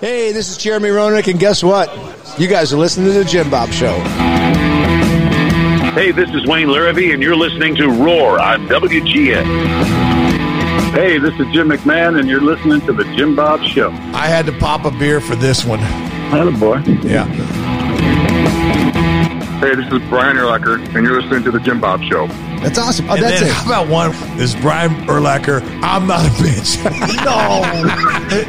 Hey, this is Jeremy Roenick, and guess what? You guys are listening to the Jim Bob Show. Hey, this is Wayne Larrivee, and you're listening to Roar on WGN. Hey, this is Jim McMahon, and you're listening to the Jim Bob Show. I had to pop a beer for this one. Hello, boy. Yeah. Hey, this is Brian Urlacher, and you're listening to the Jim Bob Show. That's awesome. Oh, And that's then it. how about one? This is Brian Urlacher. I'm not a bitch. no.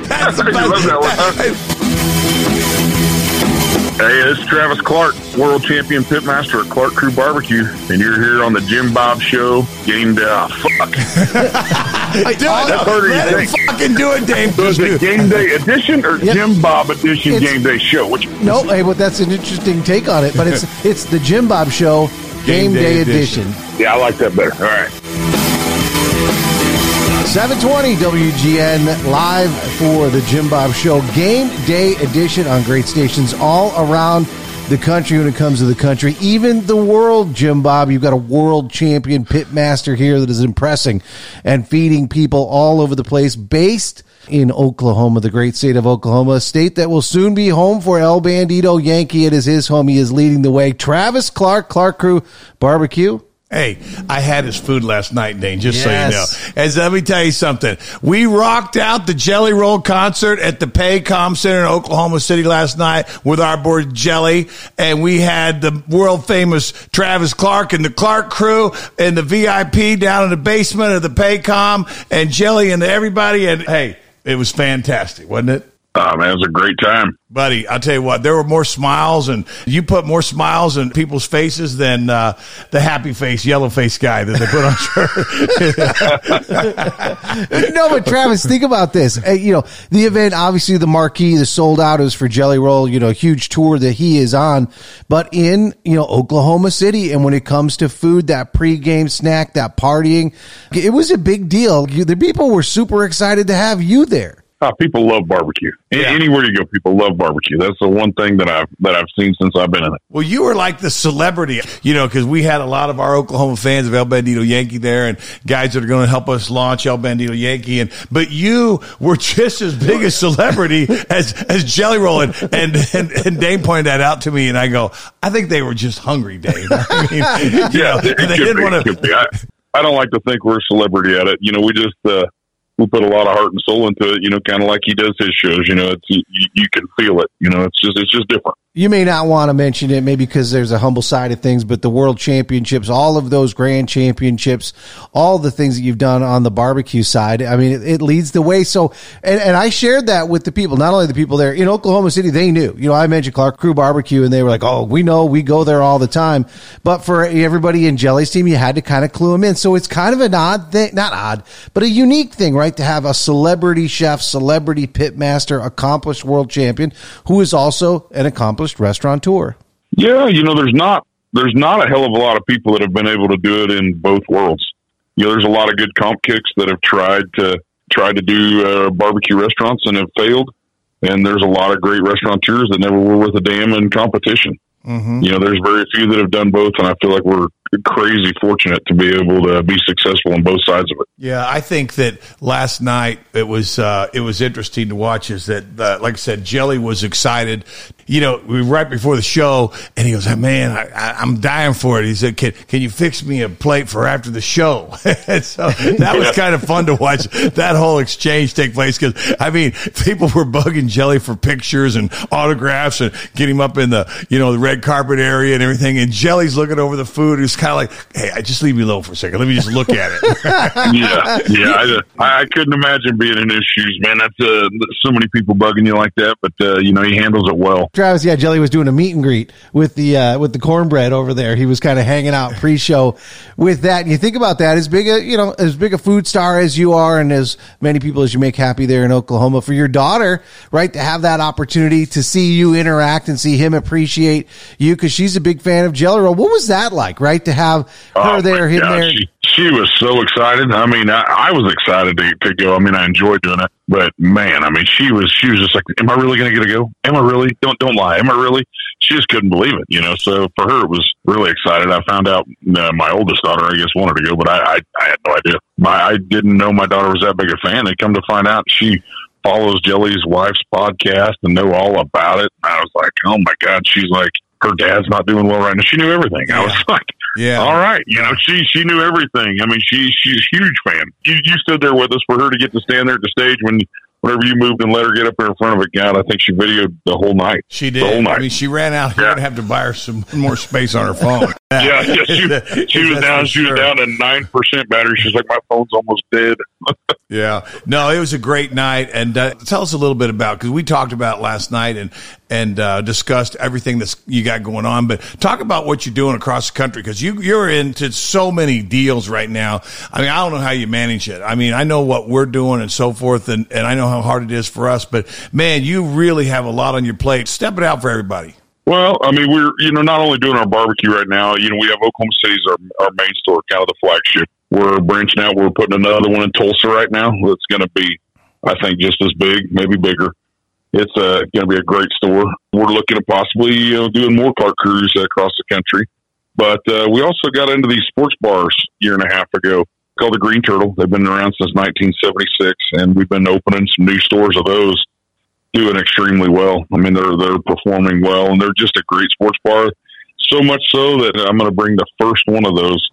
That's I love that one, huh? Hey, this is Travis Clark, world champion pitmaster at Clark Crew Barbecue, and you're here on the Jim Bob Show. Game day. Ah, fuck. Hey, do it. What part do you Let him think? fucking do it, Dave. So is it Game Day Edition or Yep. Jim Bob Edition It's- Game Day Show? Which No, hey, but that's an interesting take on it. But it's it's the Jim Bob Show Game, Day Day, edition. edition. yeah, I like that better. All right. 720 WGN live for the Jim Bob Show Game Day edition on great stations all around the country when it comes to the country, even the world, Jim Bob. You've got a world champion pitmaster here that is impressing and feeding people all over the place based in Oklahoma, the great state of Oklahoma, a state that will soon be home for El Bandido Yankee. It is his home. He is leading the way. Travis Clark, Clark Crew Barbecue. Hey, I had his food last night, Dane, just Yes. so you know. And let me tell you something. We rocked out the Jelly Roll concert at the Paycom Center in Oklahoma City last night with our boy Jelly. And we had the world famous Travis Clark and the Clark crew and the VIP down in the basement of the Paycom and Jelly and everybody. And hey, it was fantastic, wasn't it? Oh, man, it was a great time. Buddy, I'll tell you what, there were more smiles and you put more smiles in people's faces than uh, the happy face, yellow face guy that they put on shirt. no, but Travis, think about this. You know, the event, obviously, the marquee, the sold out is for Jelly Roll. You know, a huge tour that he is on. But in you know Oklahoma City, and when it comes to food, that pregame snack, that partying, it was a big deal. You, the people were super excited to have you there. Oh, people love barbecue. A- Anywhere you go, people love barbecue. That's the one thing that I've that I've seen since I've been in it. well, you were like the celebrity, you know, because we had a lot of our Oklahoma fans of El Bandido Yankee there and guys that are going to help us launch El Bandido Yankee. And but you were just as big a celebrity as as Jelly Roll. And, and and and Dane pointed that out to me, and I go, I think they were just hungry, Dane. I mean, you know, they didn't want to. I, I don't like to think we're a celebrity at it. You know, we just uh, we put a lot of heart and soul into it. You know, kind of like he does his shows. You know, it's you, you can feel it. You know, it's just it's just different. You may not want to mention it, maybe because there's a humble side of things, but the world championships, all of those grand championships, all the things that you've done on the barbecue side, I mean, it, it leads the way. So, and, and I shared that with the people, not only the people there in Oklahoma City, they knew, you know, I mentioned Clark Crew Barbecue and they were like, oh, we know, we go there all the time. But for everybody in Jelly's team, you had to kind of clue them in. So it's kind of an odd thing, not odd, but a unique thing, right? To have a celebrity chef, celebrity pitmaster, accomplished world champion who is also an accomplished restaurateur. Yeah, you know, there's not there's not a hell of a lot of people that have been able to do it in both worlds. You know, there's a lot of good comp cooks that have tried to tried to do uh, barbecue restaurants and have failed, and there's a lot of great restaurateurs that never were worth a damn in competition. You know, there's very few that have done both, and I feel like we're crazy fortunate to be able to be successful on both sides of it. Yeah, I think that last night it was uh, it was interesting to watch. Is that uh, like I said, Jelly was excited. You know, we right before the show, and he goes, hey, "Man, I, I, I'm dying for it." He said, "Can can you fix me a plate for after the show?" so that was kind of fun to watch that whole exchange take place. Because I mean, people were bugging Jelly for pictures and autographs and get him up in the you know the red carpet area and everything. And Jelly's looking over the food. He's kind of like, "Hey, I just leave me alone for a second. Let me just look at it." yeah, yeah. I, I couldn't imagine being in his shoes, man. That's uh, so many people bugging you like that, but uh, you know he handles it well. Travis, yeah, Jelly was doing a meet and greet with the uh, with the cornbread over there. He was kind of hanging out pre-show with that. And you think about that, as big a you know as big a food star as you are, and as many people as you make happy there in Oklahoma, for your daughter, right, to have that opportunity to see you interact and see him appreciate you because she's a big fan of Jelly Roll. What was that like, right, to have her Oh, there, him gosh, there? She, she was so excited. I mean, I, I was excited to, to go. I mean, I enjoyed doing it, but man, I mean, she was she was just like, "Am I really going to get to go? Am I really? Don't don't lie. Am I really?" She just couldn't believe it, you know. So for her, it was really excited. I found out uh, my oldest daughter, I guess, wanted to go, but I I, I had no idea. My I didn't know my daughter was that big a fan. They come to find out, she follows Jelly's wife's podcast and know all about it. I was like, oh my god, she's like her dad's not doing well right now. She knew everything. I was like, Yeah. all right, you know, she she knew everything. I mean, she she's a huge fan. You you stood there with us for her to get to stand there at the stage when whenever you moved and let her get up there in front of it. God, I think she videoed the whole night. She The whole did. night. I mean, she ran out. You're Yeah. gonna have to buy her some more space on her phone. yeah, yeah, she, she was down. She was down to nine percent battery. She's like, my phone's almost dead. Yeah, no, it was a great night, and uh, tell us a little bit about because we talked about last night and and uh, discussed everything that you got going on. But talk about what you're doing across the country because you you're into so many deals right now. I mean, I don't know how you manage it. I mean, I know what we're doing and so forth, and and I know how hard it is for us. But man, you really have a lot on your plate. Step it out for everybody. Well, I mean, we're you know not only doing our barbecue right now. You know, we have Oklahoma City's our our main store, kind of the flagship. We're branching out. We're putting another one in Tulsa right now. That's going to be, I think, just as big, maybe bigger. It's uh, going to be a great store. We're looking at possibly you know doing more Clark Crews across the country. But uh, we also got into these sports bars a year and a half ago called the Green Turtle. They've been around since 1976, and we've been opening some new stores of those doing extremely well. I mean, they're they're performing well, and they're just a great sports bar. So much so that I'm going to bring the first one of those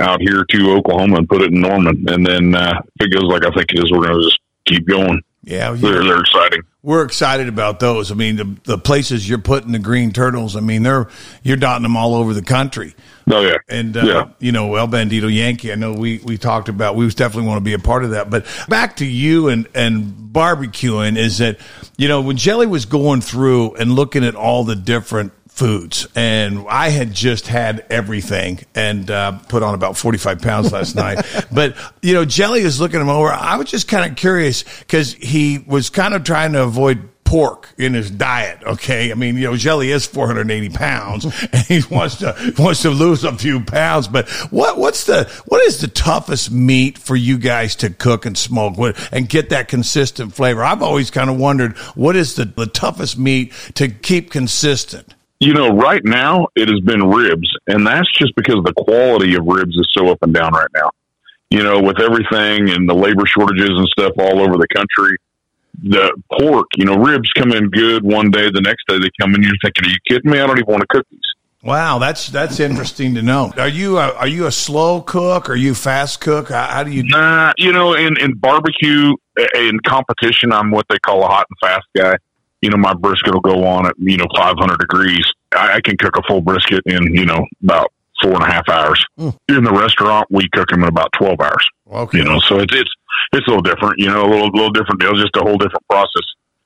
out here to Oklahoma and put it in Norman. And then uh, if it goes like I think it is, we're going to just keep going. Yeah, They're they're exciting. we're excited about those. I mean, the the places you're putting the green turtles. I mean, they're you're dotting them all over the country. Oh yeah, And, uh, yeah. you know, El Bandido Yankee, I know we, we talked about, we definitely want to be a part of that. But back to you and, and barbecuing is that, you know, when Jelly was going through and looking at all the different foods, and I had just had everything and uh, put on about 45 pounds last night. But, you know, Jelly is looking him over. I was just kind of curious because he was kind of trying to avoid pork in his diet. Okay, I mean, you know, Jelly is 480 pounds, and he wants to wants to lose a few pounds. But what what's the what is the toughest meat for you guys to cook and smoke what, and get that consistent flavor? I've always kind of wondered what is the the toughest meat to keep consistent. You know, right now it has been ribs, and that's just because the quality of ribs is so up and down right now. You know, with everything and the labor shortages and stuff all over the country, the pork, you know, ribs come in good one day, the next day they come in, you're thinking, are you kidding me? I don't even want to cook these. Wow, that's that's interesting to know. Are you a, are you a slow cook? Are you fast cook? How, how do you? Nah, you know, in, in barbecue, in competition, I'm what they call a hot and fast guy. You know, my brisket will go on at, you know, 500 degrees. I, I can cook a full brisket in, you know, about four and a half hours. Mm. In the restaurant, we cook them in about 12 hours. Okay, You know, so it's, it's, it's a little different, you know, a little, little different deal, just a whole different process.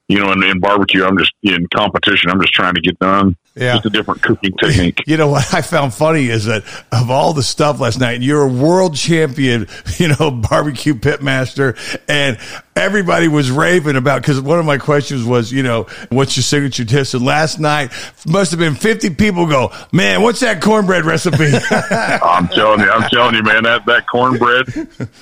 You know, in, in barbecue, I'm just in competition. I'm just trying to get done. Yeah. Just a different cooking technique. You know what I found funny is that of all the stuff last night, you're a world champion, you know, barbecue pit master, and everybody was raving about because one of my questions was, you know, what's your signature dish? And last night must have been 50 people go, man, what's that cornbread recipe? I'm telling you, I'm telling you, man, that, that cornbread,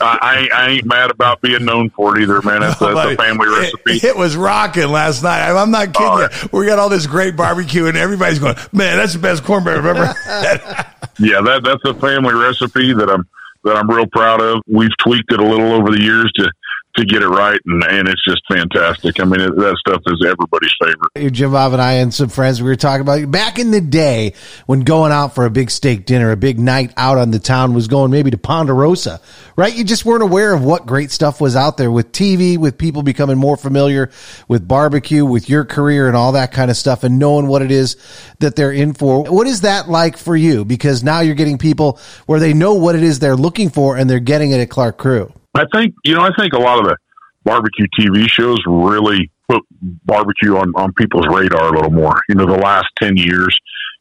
I, I, ain't, mad about being known for it either, man. That's, that's a family it- recipe. It, was rocking last night. I- I'm not kidding Oh, you. We got all this great barbecue, and everybody's going, man, that's the best cornbread I've ever had. Yeah, that, that's a family recipe that I'm, that I'm real proud of. We've tweaked it a little over the years to, to get it right, and, and it's just fantastic. I mean, it, that stuff is everybody's favorite. Jim Bob and I and some friends, we were talking about back in the day when going out for a big steak dinner, a big night out on the town was going maybe to Ponderosa, right? You just weren't aware of what great stuff was out there with TV, with people becoming more familiar with barbecue, with your career and all that kind of stuff and knowing what it is that they're in for. What is that like for you? Because now you're getting people where they know what it is they're looking for and they're getting it at Clark Crew. I think you know. I think a lot of the barbecue TV shows really put barbecue on on people's radar a little more. You know, the last ten years,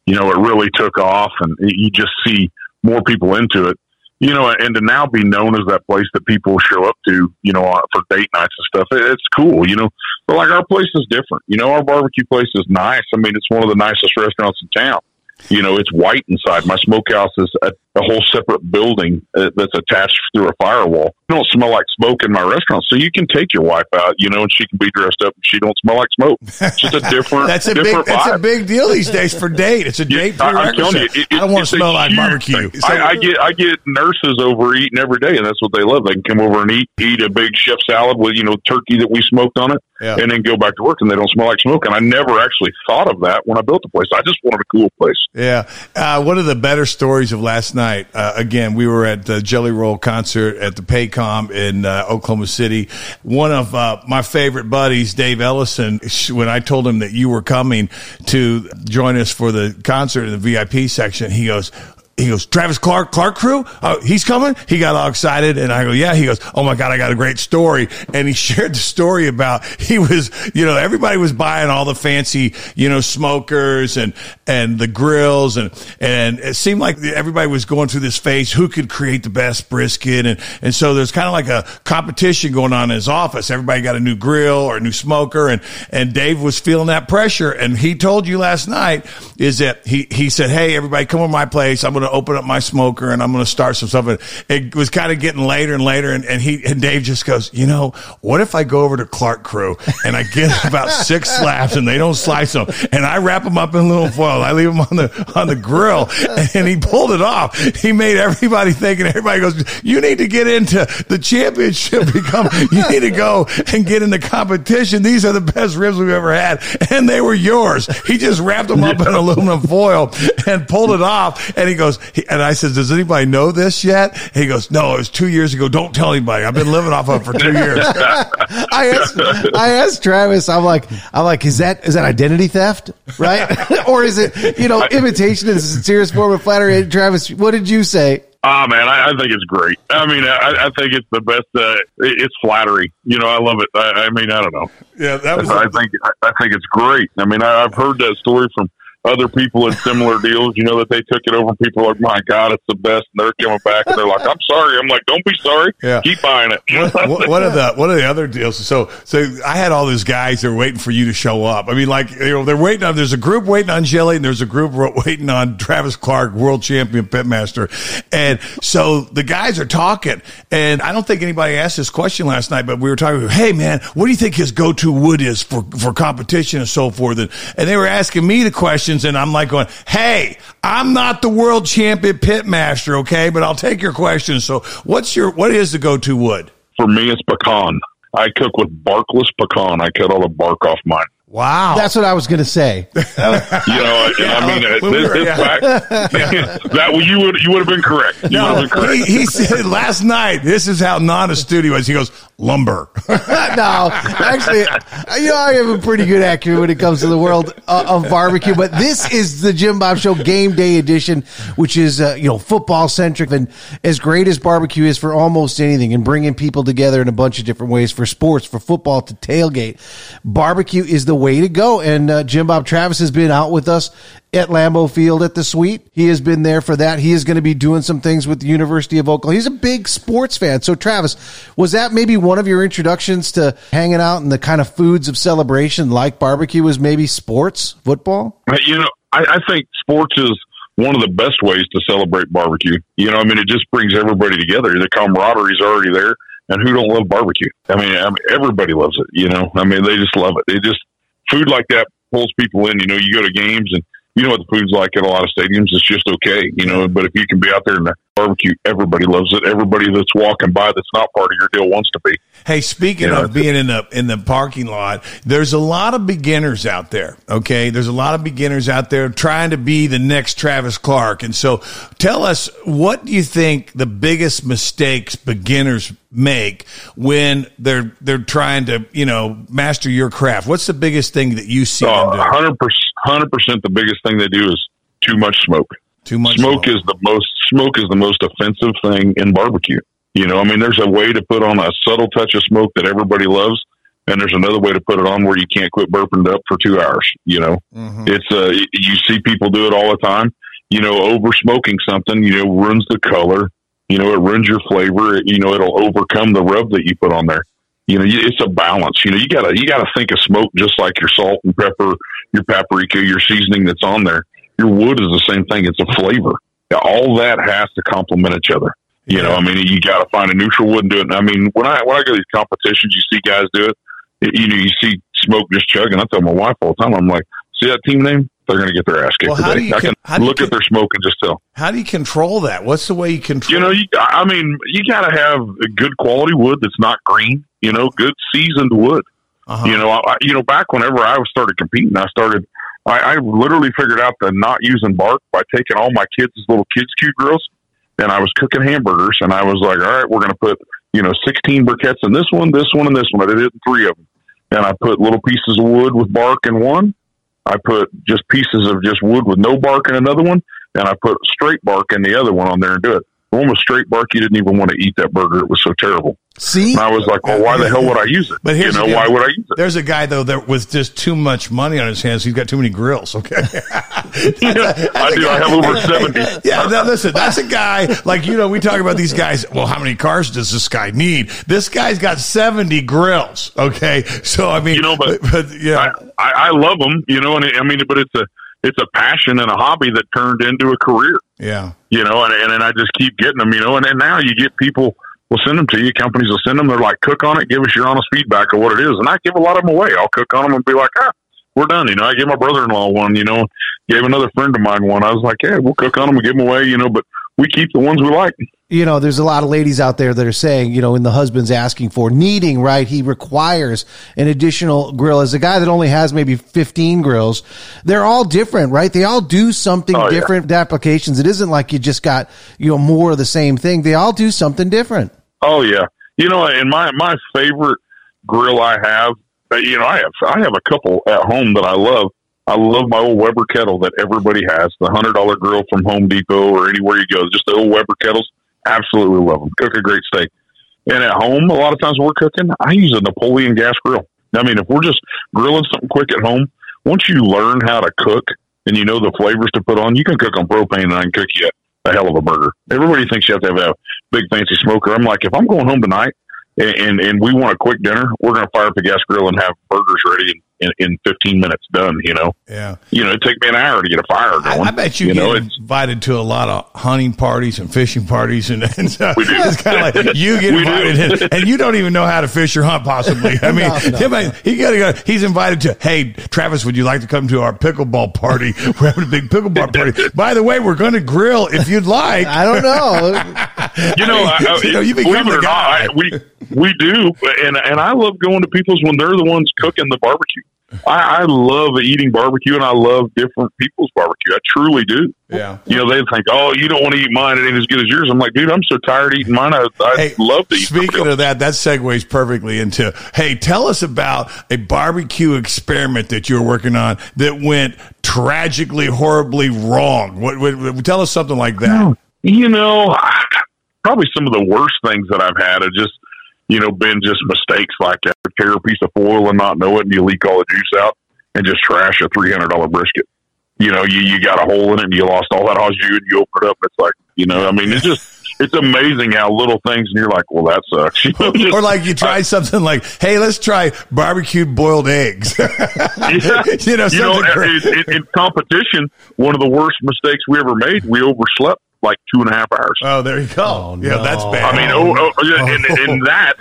you know, it really took off, and you just see more people into it. You know, and to now be known as that place that people show up to, you know, uh, for date nights and stuff, it, it's cool. You know, but like our place is different. You know, our barbecue place is nice. I mean, it's one of the nicest restaurants in town. You know, it's white inside. My smokehouse is a, a whole separate building uh, that's attached through a firewall. It don't smell like smoke in my restaurant, so you can take your wife out, you know, and she can be dressed up and she don't smell like smoke. It's just a different. That's a big. different That's a big deal these days for date. It's a Yeah, date I- I'm telling you, it- I don't want to smell like barbecue. So- I, I get I get nurses over eating every day, and that's what they love. They can come over and eat eat a big chef salad with you know turkey that we smoked on it, Yeah. and then go back to work, and they don't smell like smoke. And I never actually thought of that when I built the place. I just wanted a cool place. Yeah. Uh, one of the better stories of last night, uh, again, we were at the Jelly Roll concert at the Paycom in uh, Oklahoma City. One of uh, my favorite buddies, Dave Ellison, when I told him that you were coming to join us for the concert in the VIP section, he goes, he goes, Travis Clark, Clark crew? Oh, he's coming? He got all excited. And I go, yeah. He goes, oh my God, I got a great story. And he shared the story about he was, you know, everybody was buying all the fancy, you know, smokers and, and the grills. And, and it seemed like everybody was going through this phase. Who could create the best brisket? And, and so there's kind of like a competition going on in his office. Everybody got a new grill or a new smoker. And, and Dave was feeling that pressure. And he told you last night is that he, he said, Hey, everybody come to my place. I'm going to open up my smoker and I'm going to start some stuff. And it was kind of getting later and later. And, and he, and Dave just goes, you know, what if I go over to Clark Crew and I get about six slabs and they don't slice them and I wrap them up in little foil. I leave them on the, on the grill and he pulled it off. He made everybody think and everybody goes, you need to get into the championship, become, you need to go and get in the competition. These are the best ribs we've ever had. And they were yours. He just wrapped them up in aluminum foil and pulled it off. And he goes, he, and I said, does anybody know this yet? And he goes, no, it was two years ago. Don't tell anybody. I've been living off of it for two years. I asked, I asked Travis. I'm like, I'm like, is that is that identity theft, right? or is it you know imitation is the sincerest form of flattery? Travis, what did you say? Ah, man, I, I think it's great. I mean, I, I think it's the best. Uh, it, it's flattery. You know, I love it. I, I mean, I don't know. Yeah, that was. I think I, I think it's great. I mean, I, I've heard that story from other people in similar deals. You know that they took it over. People are like, "My God, it's the best," and they're coming back and they're like, "I'm sorry." I'm like, "Don't be sorry. Yeah. Keep buying it." what, what are the what are the other deals? So so I had all these guys that were waiting for you to show up. I mean, like you know, they're waiting on. There's a group waiting on Jelly, and there's a group waiting on Travis Clark, world champion pitmaster. And so the guys are talking, and I don't think anybody asked this question last night, but we were talking. Hey, man, what do you think his go to wood is for for competition and so forth? And, and they were asking me the questions, and I'm like going, Hey, I'm not the world champion pitmaster, okay, but I'll take your questions. So what's your what is the go to wood? For me, it's pecan. I cook with barkless pecan. I cut all the bark off mine. Wow. That's what I was going to say. You know, I, I mean, uh, we this, were- this yeah. fact, that well, you would you would have been correct. You no, been correct. he, he said last night, this is how non astute he was. He goes, lumber. no, actually, you know, I have a pretty good accurate when it comes to the world uh, of barbecue. But this is the Jim Bob Show Game Day Edition, which is uh, you know football centric and as great as barbecue is for almost anything and bringing people together in a bunch of different ways for sports, for football to tailgate. Barbecue is the way to go. And uh, Jim Bob Travis has been out with us at Lambeau Field at the suite. He has been there for that. He is going to be doing some things with the University of Oklahoma. He's a big sports fan. So, Travis, was that maybe one of your introductions to hanging out and the kind of foods of celebration like barbecue was maybe sports, football? You know, I, I think sports is one of the best ways to celebrate barbecue. You know, I mean, it just brings everybody together. The camaraderie's already there, and who don't love barbecue? I mean, I mean, everybody loves it. You know, I mean, they just love it. They just food like that pulls people in. You know, you go to games and you know what the food's like at a lot of stadiums. It's just okay, you know. But if you can be out there in the barbecue, everybody loves it. Everybody that's walking by that's not part of your deal wants to be. Hey, speaking Yeah. of being in the in the parking lot, there's a lot of beginners out there. Okay, there's a lot of beginners out there trying to be the next Travis Clark. And so, tell us what do you think the biggest mistakes beginners make when they're they're trying to you know master your craft? What's the biggest thing that you see them? Uh, hundred percent, hundred percent. The biggest thing they do is too much smoke. Too much smoke is the most smoke is the most offensive thing in barbecue. You know, I mean, there's a way to put on a subtle touch of smoke that everybody loves, and there's another way to put it on where you can't quit burping it up for two hours. You know, Mhm. it's uh, you see people do it all the time. You know, over smoking something, you know, ruins the color. You know, it ruins your flavor. It, you know, it'll overcome the rub that you put on there. You know, it's a balance. You know, you gotta you gotta think of smoke just like your salt and pepper, your paprika, your seasoning that's on there. Your wood is the same thing. It's a flavor. All that has to complement each other. You know, I mean, you got to find a neutral wood and do it. I mean, when I when I go to these competitions, you see guys do it. You know, you see smoke just chugging. I tell my wife all the time. I'm like, see that team name? They're going to get their ass kicked Well, today. I can do look at their smoke and just tell. How do you control that? What's the way you control? You know, you, I mean, you got to have a good quality wood that's not green. You know, good seasoned wood. Uh-huh. You know, I, you know, back whenever I started competing, I started. I, I literally figured out the not using bark by taking all my kids' little kids' cute grills, and I was cooking hamburgers, and I was like, all right, we're going to put you know sixteen briquettes in this one, this one, and this one. I did it in three of them, and I put little pieces of wood with bark in one. I put just pieces of just wood with no bark in another one, and I put straight bark in the other one on there and do it. With straight bark, you didn't even want to eat that burger. It was so terrible. See, And I was like, well, why the hell would I use it? But you here's know, why would I use it? There's a guy though that with just too much money on his hands, he's got too many grills. Okay, I do. I have over 70. yeah. Now listen, that's a guy like you know. We talk about these guys. Well, how many cars does this guy need? This guy's got seventy grills. Okay, so I mean, You know, but- yeah, I, I, I love them, you know, and I mean, but it's a, it's a passion and a hobby that turned into a career, yeah. you know, and, and, and I just keep getting them, you know, and then now you get people will send them to you. Companies will send them. They're like, cook on it. Give us your honest feedback of what it is. And I give a lot of them away. I'll cook on them and be like, ah, we're done. You know, I gave my brother-in-law one, you know, gave another friend of mine one. I was like, yeah, we'll cook on them and give them away, you know, but we keep the ones we like. you know, there's a lot of ladies out there that are saying, you know, when the husband's asking for needing, right? He requires an additional grill. As a guy that only has maybe 15 grills, they're all different, right? They all do something Oh, yeah. different applications. It isn't like you just got, you know, more of the same thing. They all do something different. Oh yeah, you know, and my my favorite grill I have, you know, I have I have a couple at home that I love. I love my old Weber kettle that everybody has, the hundred dollar grill from Home Depot or anywhere you go. Just the old Weber kettles, absolutely love them. Cook a great steak. And at home, a lot of times we're cooking, I use a Napoleon gas grill. I mean, if we're just grilling something quick at home, once you learn how to cook and you know the flavors to put on, you can cook on propane and I can cook you a hell of a burger. Everybody thinks you have to have a big fancy smoker. I'm like, if I'm going home tonight and and, and we want a quick dinner, we're going to fire up the gas grill and have burgers ready in, in, in 15 minutes done. You know, Yeah. you know, it take me an hour to get a fire going. I bet you, you get know invited to a lot of hunting parties and fishing parties, and, and so We do. it's kind of like you get invited, in, and you don't even know how to fish or hunt. Possibly, I mean, No, no. he might- he got to go. He's invited to. Hey, Travis, would you like to come to our pickleball party? We're having a big pickleball party. By the way, we're going to grill if you'd like. I don't know. you know, I mean, I, you know, you believe become it the or guy. not, I, we we do, and and I love going to people's when they're the ones cooking the barbecue. I, I love eating barbecue, and I love different people's barbecue. I truly do. Yeah. You know, they think, "Oh, you don't want to eat mine; it ain't as good as yours." I'm like, dude, I'm so tired of eating mine. I, I Hey, love to eat. Speaking of that, that segues perfectly into hey, tell us about a barbecue experiment that you were working on that went tragically, horribly wrong. What, what, what- tell us something like that. You know, probably some of the worst things that I've had are just, you know, been just mistakes like that. Tear a piece of foil and not know it, and you leak all the juice out, and just trash a three hundred dollar brisket. You know, you you got a hole in it, and you lost all that jus, and you open it up, and it's like, you know, I mean, it's just. It's amazing how little things, and you're like, "Well, that sucks." You know, just- Or like you try something like, hey, let's try barbecued boiled eggs. Yeah. you know, you know, something crazy. in, in, in competition, one of the worst mistakes we ever made, we overslept like two and a half hours. Oh, there you go. Oh, yeah, no. that's bad. I mean, oh, oh, yeah, and, and that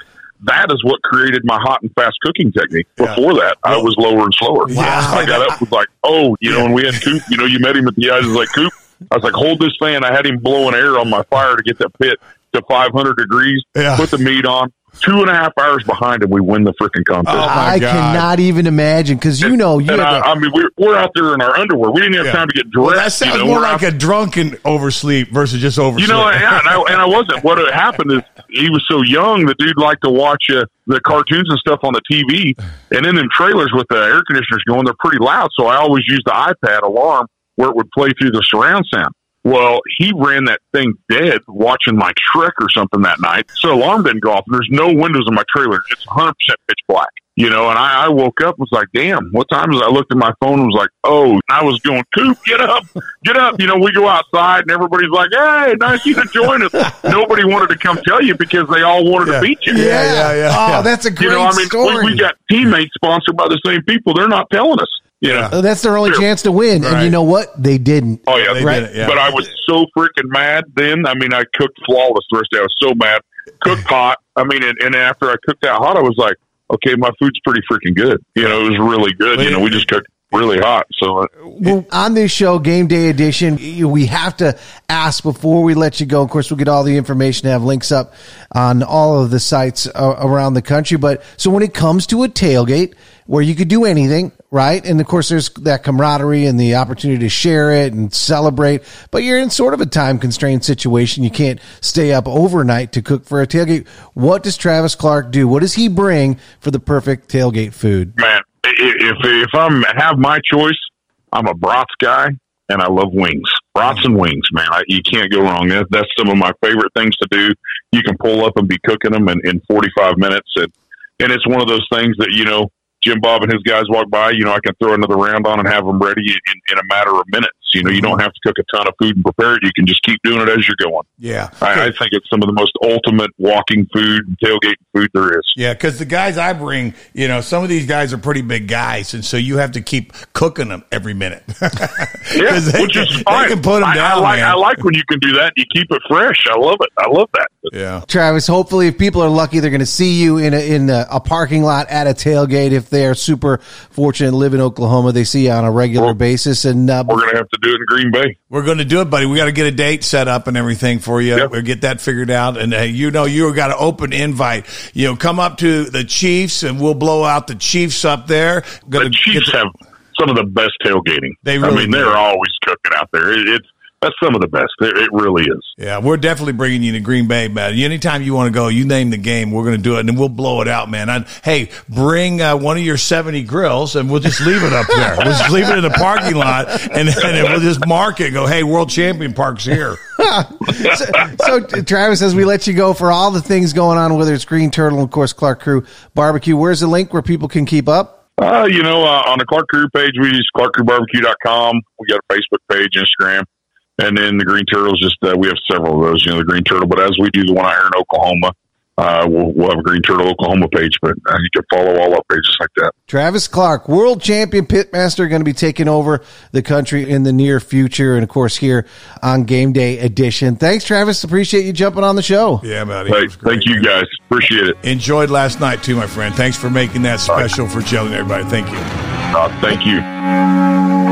that is what created my hot and fast cooking technique. Yeah. Before that, I was lower and slower. Wow. I got up was like, oh, you know, and we had Coop. You know, you met him at the eyes. was like Coop. I was like, hold this fan. I had him blowing air on my fire to get that pit to 500 degrees. Yeah. Put the meat on. Two and a half hours behind and we win the freaking contest. Oh, I God. cannot even imagine because you know you and had I, to- I mean, we're, we're out there in our underwear. We didn't have Yeah. time to get dressed. Well, that sounds you know, more like out a drunken oversleep versus just oversleep. You know, yeah, and I, and I wasn't. What had happened is he was so young, the dude liked to watch uh, the cartoons and stuff on the TV. And in them trailers with the air conditioners going, they're pretty loud. So I always used the iPad alarm where it would play through the surround sound. Well, he ran that thing dead watching like Shrek or something that night. So alarm didn't go off. And there's no windows in my trailer. It's 100% pitch black. You know, and I, I woke up and was like, damn, what time is it? I looked at my phone and was like, oh, I was going, Coop, get up, get up. You know, we go outside and everybody's like, hey, nice you to join us. Nobody wanted to come tell you because they all wanted Yeah. to beat you. Yeah, yeah, yeah, yeah. Oh, that's a great You know, I mean, story. we, we got teammates sponsored by the same people. They're not telling us. You know? Uh, That's their only Sure. chance to win. And you know what? They didn't. Oh yeah, They Right. did it, yeah. But I was so freaking mad then. I mean, I cooked flawless the rest of the day. I was so mad. Cooked hot. I mean, and, and after I cooked that hot, I was like, okay, my food's pretty freaking good. You know, it was really good. You know, we just cooked really hot. So uh, Well, on this show, Game Day Edition, we have to ask before we let you go. Of course, we'll get all the information, to have links up on all of the sites uh, around the country. But so when it comes to a tailgate where you could do anything, right? And of course, there's that camaraderie and the opportunity to share it and celebrate, but you're in sort of a time constrained situation. You can't stay up overnight to cook for a tailgate. What does Travis Clark do? What does he bring for the perfect tailgate food? man, i- if if I'm have my choice, I'm a brats guy, and I love wings, brats and wings, man. I, you can't go wrong. That, that's some of my favorite things to do. You can pull up and be cooking them in, in 45 minutes, and and it's one of those things that you know. Jim Bob and his guys walk by, you know, I can throw another round on and have them ready in, in a matter of minutes. You know, you don't have to cook a ton of food and prepare it. You can just keep doing it as you're going. Yeah. I, I think it's some of the most ultimate walking food, tailgate food there is. Yeah, because the guys I bring, you know, some of these guys are pretty big guys, and so you have to keep cooking them every minute. Yeah, 'Cause they, which is can- fine. They can put them I, down, I like. I like when you can do that. You keep it fresh. I love it. I love that. yeah. Travis, hopefully, if people are lucky, they're going to see you in a, in a, a parking lot at a tailgate. If they are super fortunate and live in Oklahoma, they see you on a regular Well, basis. And uh, We're gonna have to do it in Green Bay. We're going to do it, buddy. We got to get a date set up and everything for you. Yep. We'll get that figured out. And uh, you know, you got an open invite. You know, come up to the Chiefs and we'll blow out the Chiefs up there. Gonna The Chiefs the- have some of the best tailgating. They I mean, do. they're always cooking out there. It, it's that's some of the best. It, it really is. Yeah, we're definitely bringing you to Green Bay, man. Anytime you want to go, you name the game, we're going to do it, and we'll blow it out, man. And, hey, bring uh, one of your seventy grills, and we'll just leave it up there. We'll just leave it in the parking lot, and, and we'll just mark it. Go, hey, World Champion Park's here. so, so, Travis, as we let you go for all the things going on, whether it's Green Turtle and, of course, Clark Crew Barbecue, where's the link where people can keep up? Uh, you know, uh, on the Clark Crew page, we use clarkcrewbarbecue.com. We got a Facebook page, Instagram, and then the Green Turtles. Just uh, we have several of those. You know, the Green Turtle. But as we do the one out here in Oklahoma, uh, we'll, we'll have a Green Turtle Oklahoma page. But uh, you can follow all our pages like that. Travis Clark, world champion pitmaster, going to be taking over the country in the near future. And, of course, here on Game Day Edition. Thanks, Travis. Appreciate you jumping on the show. Yeah, man. Hey, thank you guys. Appreciate it. Enjoyed last night too, my friend. Thanks for making that special for Jelly and everybody. Thank you. Uh, thank you.